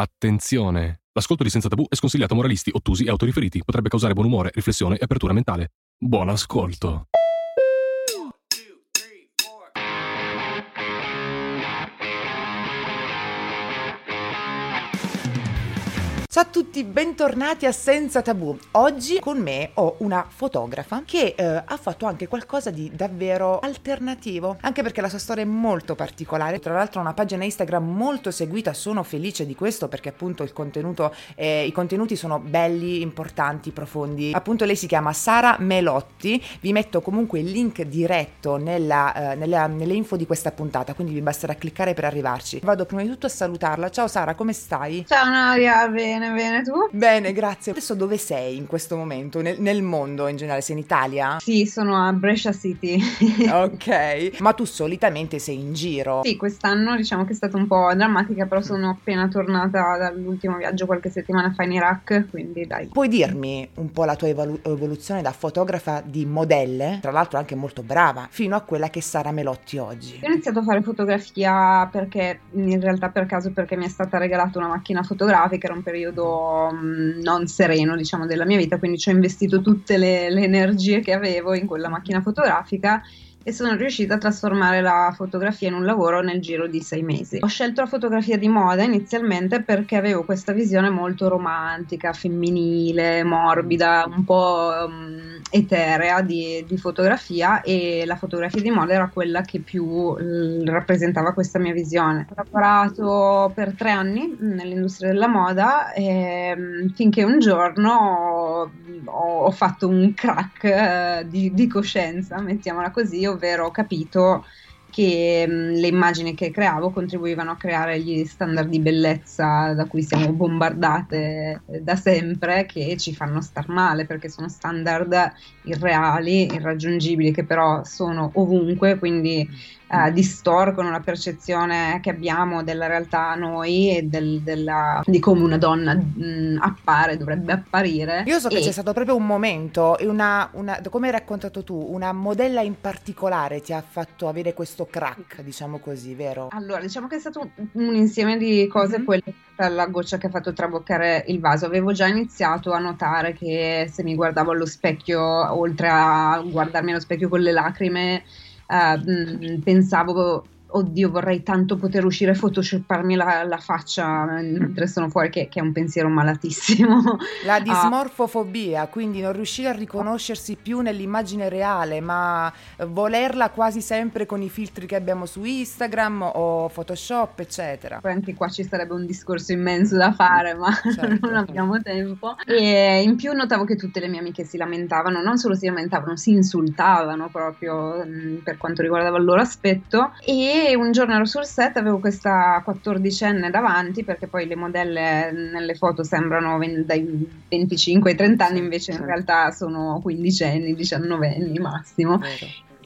Attenzione! L'ascolto di Senza Tabù è sconsigliato a moralisti, ottusi e autoriferiti. Potrebbe causare buon umore, riflessione e apertura mentale. Buon ascolto! Ciao a tutti, bentornati a Senza Tabù. Oggi con me ho una fotografa che eh, ha fatto anche qualcosa di davvero alternativo, anche perché la sua storia è molto particolare. Tra l'altro ha una pagina Instagram molto seguita, sono felice di questo perché appunto eh, i contenuti sono belli, importanti, profondi. Appunto lei si chiama Sara Melotti, vi metto comunque il link diretto nella, eh, nella, nelle info di questa puntata, quindi vi basterà cliccare per arrivarci. Vado prima di tutto a salutarla. Ciao Sara, come stai? Ciao Nadia, bene, bene, tu? Bene, grazie. Adesso dove sei in questo momento? Nel, nel mondo in generale? Sei in Italia? Sì, sono a Brescia City. ok. Ma tu solitamente sei in giro? Sì, quest'anno diciamo che è stata un po' drammatica, però sono appena tornata dall'ultimo viaggio qualche settimana fa in Iraq, quindi dai. Puoi dirmi un po' la tua evolu- evoluzione da fotografa di modelle, tra l'altro anche molto brava, fino a quella che Sara Melotti oggi? Ho iniziato a fare fotografia perché, in realtà per caso, perché mi è stata regalata una macchina fotografica, era un periodo mh, non sereno, diciamo, della mia vita, quindi ci ho investito tutte le, le energie che avevo in quella macchina fotografica e sono riuscita a trasformare la fotografia in un lavoro nel giro di sei mesi. Ho scelto la fotografia di moda inizialmente perché avevo questa visione molto romantica, femminile, morbida, un po' um, eterea di, di, fotografia e la fotografia di moda era quella che più l- rappresentava questa mia visione. Ho lavorato per tre anni nell'industria della moda e, um, finché un giorno ho, ho fatto un crack uh, di, di coscienza, mettiamola così, ovvero ho capito che mh, le immagini che creavo contribuivano a creare gli standard di bellezza da cui siamo bombardate da sempre, che ci fanno star male perché sono standard irreali, irraggiungibili, che però sono ovunque, quindi eh, distorcono la percezione che abbiamo della realtà noi e del, della, di come una donna mh, appare, dovrebbe apparire. Io so che e... c'è stato proprio un momento, una, una, come hai raccontato tu, una modella in particolare ti ha fatto avere questo crack, diciamo così, vero? Allora, diciamo che è stato un, un insieme di cose, mm-hmm. quella la goccia che ha fatto traboccare il vaso. Avevo già iniziato a notare che se mi guardavo allo specchio, oltre a guardarmi allo specchio con le lacrime, Uh, pensavo oddio vorrei tanto poter uscire e photoshopparmi la, la faccia mentre sono fuori che, che, è un pensiero malatissimo. La dismorfofobia uh, quindi non riuscire a riconoscersi più nell'immagine reale ma volerla quasi sempre con i filtri che abbiamo su Instagram o Photoshop eccetera. Poi anche qua ci sarebbe un discorso immenso da fare ma certo. non abbiamo tempo. E in più notavo che tutte le mie amiche si lamentavano non solo si lamentavano si insultavano proprio mh, per quanto riguardava il loro aspetto. E e un giorno ero sul set, avevo questa quattordicenne davanti, perché poi le modelle nelle foto sembrano dai 25 ai 30 anni, invece in realtà sono quindicenni, diciannovenni massimo.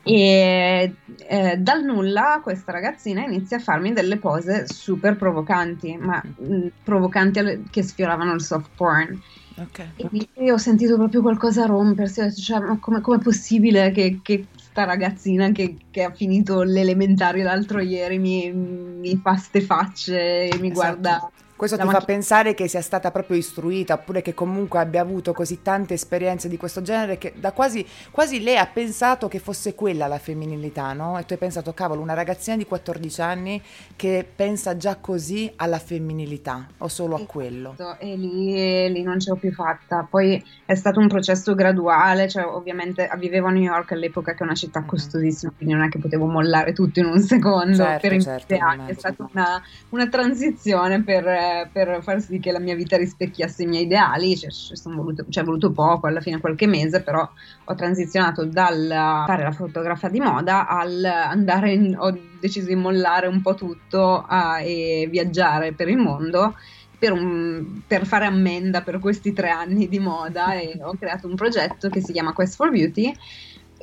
E eh, dal nulla questa ragazzina inizia a farmi delle pose super provocanti, ma mh, mm, provocanti alle, che sfioravano il soft porn. Okay. E ho sentito proprio qualcosa rompersi, cioè, ma come è possibile che, che sta ragazzina che, che, ha finito l'elementare l'altro ieri mi, mi fa ste facce e mi esatto. guarda questo ti fa pensare che sia stata proprio istruita oppure che comunque abbia avuto così tante esperienze di questo genere che da quasi, quasi lei ha pensato che fosse quella la femminilità, no? E tu hai pensato, cavolo, una ragazzina di 14 anni che pensa già così alla femminilità o solo a quello. E lì, lì non ce l'ho più fatta. Poi è stato un processo graduale, cioè ovviamente vivevo a New York all'epoca che è una città mm-hmm. costosissima, quindi non è che potevo mollare tutto in un secondo certo, per certo, È stata una, una transizione per per, far sì che la mia vita rispecchiasse i miei ideali, ci cioè, voluto, è voluto poco, alla fine qualche mese, però ho transizionato dal fare la fotografa di moda al andare in, ho deciso di mollare un po' tutto uh, e viaggiare per il mondo per, un, per, fare ammenda per questi tre anni di moda e ho creato un progetto che si chiama Quest for Beauty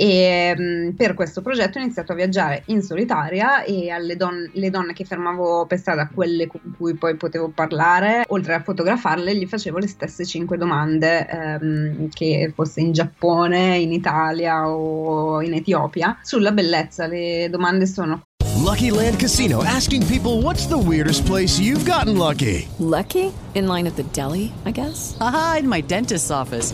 e um, per questo progetto ho iniziato a viaggiare in solitaria e alle don- donne che fermavo per strada, quelle con cui poi potevo parlare, oltre a fotografarle, gli facevo le stesse cinque domande, um, che fosse in Giappone, in Italia o in Etiopia, sulla bellezza. Le domande sono Lucky Land Casino asking people what's the weirdest place you've gotten lucky? Lucky? In line at the deli, I guess? Aha, in my dentist's office.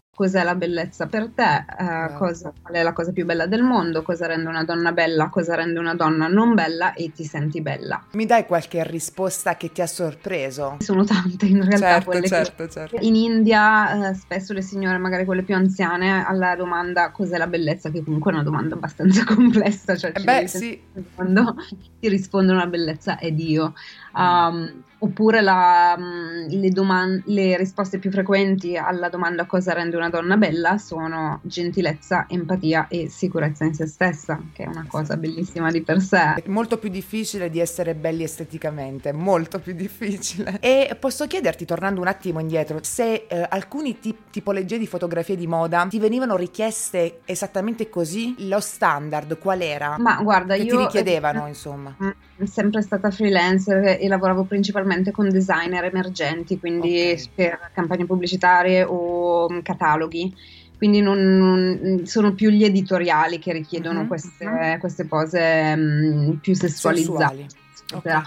Cos'è la bellezza per te? Uh, cosa, qual è la cosa più bella del mondo? Cosa rende una donna bella? Cosa rende una donna non bella? E ti senti bella? Mi dai qualche risposta che ti ha sorpreso? Sono tante in realtà. Certo, certo, certo. In India uh, spesso le signore, magari quelle più anziane, alla domanda cos'è la bellezza, che comunque è una domanda abbastanza complessa, cioè eh beh, sì. quando ti rispondono la bellezza è Dio. Um, oppure la, mm, le, doman- le, risposte più frequenti alla domanda cosa rende una donna bella sono gentilezza, empatia e sicurezza in se stessa, che è una cosa bellissima di per sé. È molto più difficile di essere belli esteticamente, molto più difficile. E posso chiederti, tornando un attimo indietro, se eh, alcuni tip- tipologie di fotografie di moda ti venivano richieste esattamente così, lo standard qual era? Ma guarda, che io... ti richiedevano, insomma. Sono sempre stata freelancer e lavoravo principalmente con designer emergenti, quindi okay. per campagne pubblicitarie o mm, cataloghi. Quindi non, sono più gli editoriali che richiedono mm-hmm. queste, mhm. queste, pose um, più sessualizzate. Okay.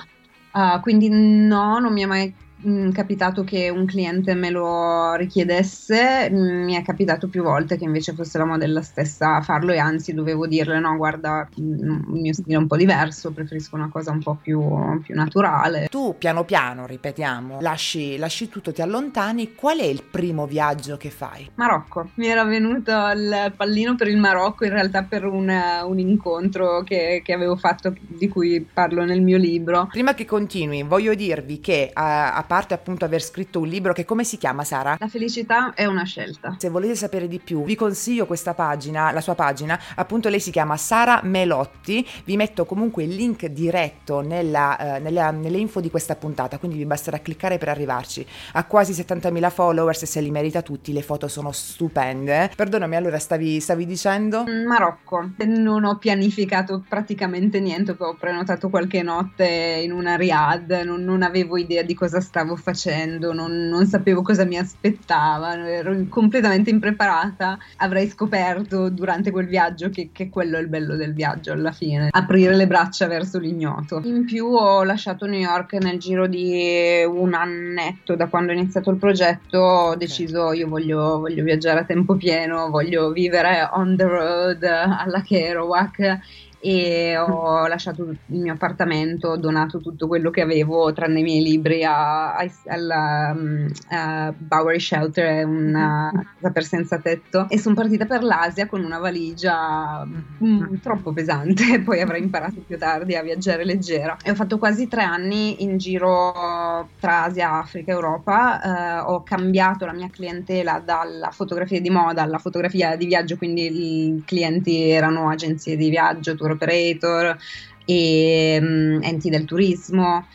Uh, quindi no, non mi è mai mh, mm, capitato che un cliente me lo richiedesse, mm, mi è capitato più volte che invece fosse la modella stessa a farlo e anzi dovevo dirle no guarda mm, il mio stile è un po' diverso, preferisco una cosa un po' più, più naturale. Tu piano piano, ripetiamo, lasci, lasci tutto, ti allontani, qual è il primo viaggio che fai? Marocco, mi era venuto il pallino per il Marocco in realtà per un, un incontro che, che, avevo fatto di cui parlo nel mio libro. Prima che continui voglio dirvi che a, a parte appunto aver scritto un libro che come si chiama Sara? La felicità è una scelta. Se volete sapere di più, vi consiglio questa pagina, la sua pagina, appunto lei si chiama Sara Melotti, vi metto comunque il link diretto nella, eh, nella, nelle info di questa puntata, quindi vi basterà cliccare per arrivarci. Ha quasi 70.000 followers e se li merita tutti, le foto sono stupende. Perdonami, allora stavi, stavi dicendo? Mm, Marocco, non ho pianificato praticamente niente, ho prenotato qualche notte in una riad, non, non avevo idea di cosa stavo stavo facendo, non, non, sapevo cosa mi aspettava, ero completamente impreparata. Avrei scoperto durante quel viaggio che, che, quello è il bello del viaggio alla fine, aprire le braccia verso l'ignoto. In più ho lasciato New York nel giro di un annetto da quando ho iniziato il progetto, ho deciso io voglio, voglio viaggiare a tempo pieno, voglio vivere on the road alla Kerouac e ho lasciato il mio appartamento, ho donato tutto quello che avevo, tranne i miei libri, a, a, alla um, a Bowery Shelter, una mm-hmm. casa per senza tetto, e sono partita per l'Asia con una valigia mm, troppo pesante, poi avrei imparato più tardi a viaggiare leggera. E ho fatto quasi tre anni in giro tra Asia, Africa e Europa, eh, ho cambiato la mia clientela dalla fotografia di moda alla fotografia di viaggio, quindi i clienti erano agenzie di viaggio, tour operator e um, enti del turismo.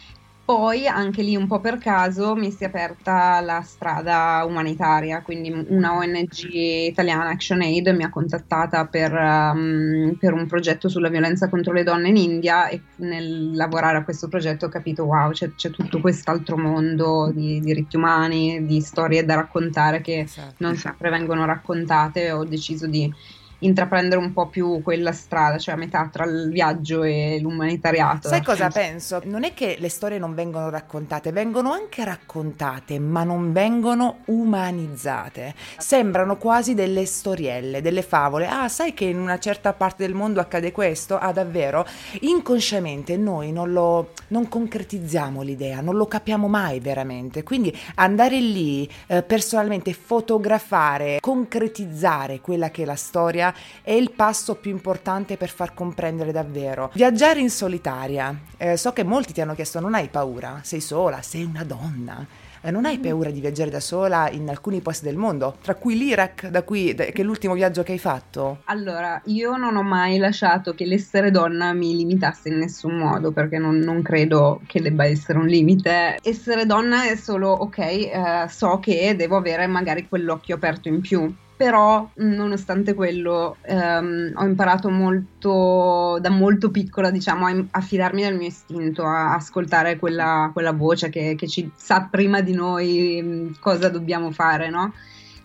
Poi anche lì un po' per caso mi si è aperta la strada umanitaria, quindi una ONG italiana, ActionAid, mi ha contattata per, um, per, un progetto sulla violenza contro le donne in India e nel lavorare a questo progetto ho capito wow, c'è, c'è tutto quest'altro mondo di diritti umani, di storie da raccontare che esatto. non sempre vengono raccontate, ho deciso di intraprendere un po' più quella strada, cioè a metà tra il viaggio e l'umanitariato. Sai cosa penso? Non è che le storie non vengono raccontate, vengono anche raccontate, ma non vengono umanizzate. Sembrano quasi delle storielle, delle favole. Ah, sai che in una certa parte del mondo accade questo? Ah, davvero? Inconsciamente noi non lo non concretizziamo l'idea, non lo capiamo mai veramente. Quindi andare lì eh, personalmente fotografare, concretizzare quella che è la storia è il passo più importante per far comprendere davvero. Viaggiare in solitaria. Eh, so che molti ti hanno chiesto non hai paura, sei sola, sei una donna. Eh, non hai mm. paura di viaggiare da sola in alcuni posti del mondo, tra cui l'Iraq, da cui, che è l'ultimo viaggio che hai fatto? Allora, io non ho mai lasciato che l'essere donna mi limitasse in nessun modo, perché non, non credo che debba essere un limite. Essere donna è solo, ok, eh, so che devo avere magari quell'occhio aperto in più però nonostante quello ehm, ho imparato molto da molto piccola diciamo a, a fidarmi del mio istinto a ascoltare quella, quella voce che, che, ci sa prima di noi mh, cosa dobbiamo fare no?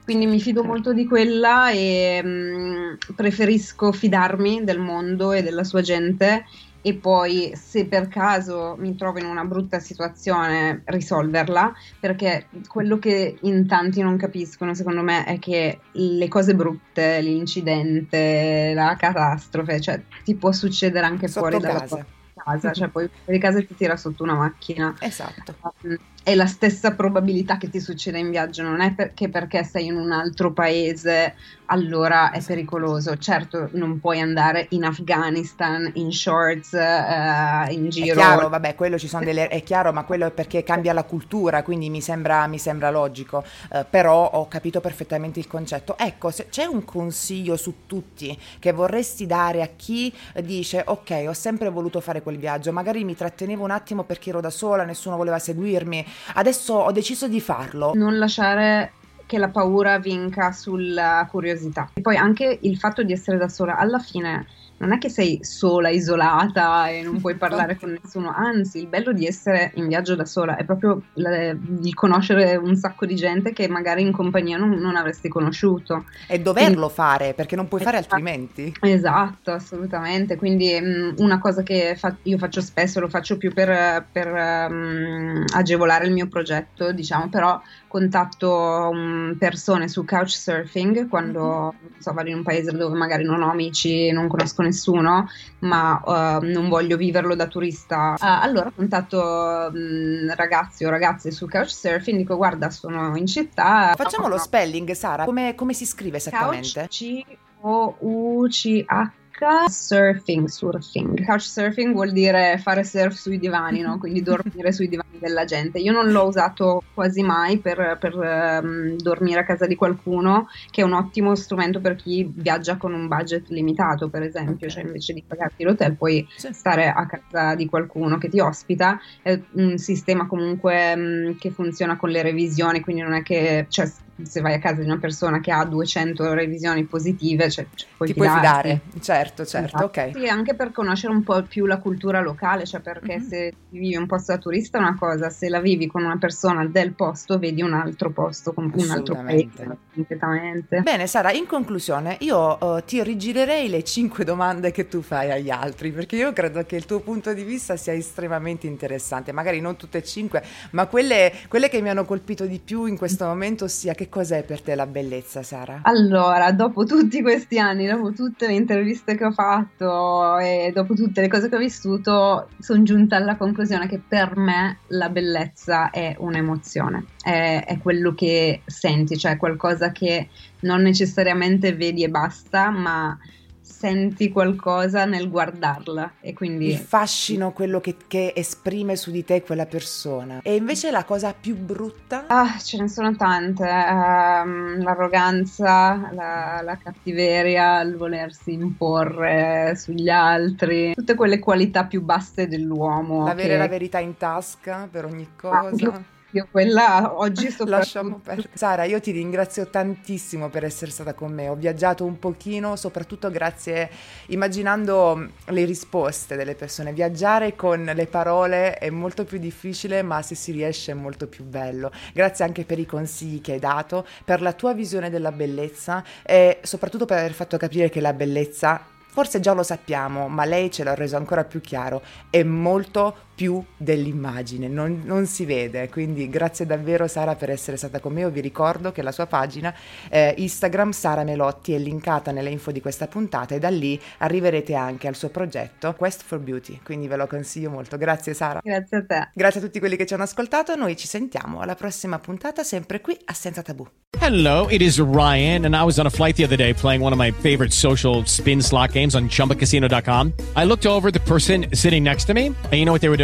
quindi mi fido molto di quella e mh, preferisco fidarmi del mondo e della sua gente e poi se per caso mi trovo in una brutta situazione risolverla perché quello che in tanti non capiscono secondo me è che le cose brutte, l'incidente, la catastrofe, cioè ti può succedere anche Sotto fuori casa. dalla casa, cioè poi fuori casa ti tira sotto una macchina. Esatto. È la stessa probabilità che ti succeda in viaggio, non è perché, perché sei in un altro paese allora è pericoloso. Certo, non puoi andare in Afghanistan in shorts, uh, in giro. È chiaro, vabbè, quello ci sono delle. È chiaro, ma quello è perché cambia la cultura, quindi mi sembra, mi sembra logico. Uh, però ho capito perfettamente il concetto. Ecco, se c'è un consiglio su tutti che vorresti dare a chi dice: Ok, ho sempre voluto fare quel viaggio, magari mi trattenevo un attimo perché ero da sola, nessuno voleva seguirmi. Adesso ho deciso di farlo. Non lasciare che la paura vinca sulla curiosità. E poi anche il fatto di essere da sola, alla fine non è che sei sola, isolata e non puoi parlare con nessuno, anzi il bello di essere in viaggio da sola è proprio la, di conoscere un sacco di gente che magari in compagnia non, non avresti conosciuto. E doverlo quindi, fare perché non puoi fare esatto, altrimenti. Esatto, assolutamente. Quindi mh, una cosa che fa- io faccio spesso, lo faccio più per, per um, agevolare il mio progetto, diciamo, però contatto um, persone su couchsurfing quando mm-hmm. so, vado in un paese dove magari non ho amici, non conosco nessuno, ma uh, non voglio viverlo da turista. Uh, allora contatto um, ragazzi o ragazze su couchsurfing, dico guarda sono in città. Facciamo lo spelling Sara, come, come si scrive esattamente? Couch C-O-U-C-H surfing, surfing. Couchsurfing vuol dire fare surf sui divani, no? quindi dormire sui divani della gente. Io non l'ho usato quasi mai per, per um, dormire a casa di qualcuno, che è un ottimo strumento per chi viaggia con un budget limitato, per esempio, cioè invece di pagarti l'hotel puoi sì. stare a casa di qualcuno che ti ospita. È un sistema comunque um, che funziona con le revisioni, quindi non è che... Cioè, se vai a casa di una persona che ha 200 revisioni positive, cioè, cioè puoi ti puoi fidare, certo, certo, esatto. ok. Sì, anche per conoscere un po' più la cultura locale, cioè perché mm-hmm. se vivi un posto da turista è una cosa, se la vivi con una persona del posto vedi un altro posto, un altro paese completamente. Bene Sara, in conclusione io uh, ti rigirerei le 5 domande che tu fai agli altri, perché io credo che il tuo punto di vista sia estremamente interessante, magari non tutte e 5, ma quelle, quelle che mi hanno colpito di più in questo momento sia che che cos'è per te la bellezza, Sara? Allora, dopo tutti questi anni, dopo tutte le interviste che ho fatto e dopo tutte le cose che ho vissuto, sono giunta alla conclusione che per me la bellezza è un'emozione, è, è quello che senti, cioè qualcosa che non necessariamente vedi e basta, ma senti qualcosa nel guardarla e quindi il fascino quello che, che, esprime su di te quella persona. E invece la cosa più brutta? Ah ce ne sono tante um, l'arroganza la, la, cattiveria il volersi imporre sugli altri tutte quelle qualità più basse dell'uomo l'avere che... la verità in tasca per ogni cosa? ah, Io quella oggi soprattutto. Lasciamo perdere. Sara, io ti ringrazio tantissimo per essere stata con me. Ho viaggiato un pochino, soprattutto grazie, immaginando le risposte delle persone. Viaggiare con le parole è molto più difficile, ma se si riesce è molto più bello. Grazie anche per i consigli che hai dato, per la tua visione della bellezza e soprattutto per aver fatto capire che la bellezza Forse già lo sappiamo, ma lei ce l'ha reso ancora più chiaro, è molto più dell'immagine, non, non, si vede, quindi grazie davvero Sara per essere stata con me, io vi ricordo che la sua pagina eh, Instagram Sara Melotti è linkata nelle info di questa puntata e da lì arriverete anche al suo progetto Quest for Beauty, quindi ve lo consiglio molto, grazie Sara. Grazie a te. Grazie a tutti quelli che ci hanno ascoltato, noi ci sentiamo alla prossima puntata sempre qui a Senza Tabù. Hello, it is Ryan and I was on a flight the other day playing one of my favorite social spin slot games on chumbacasino.com. I looked over the person sitting next to me and you know what they were doing?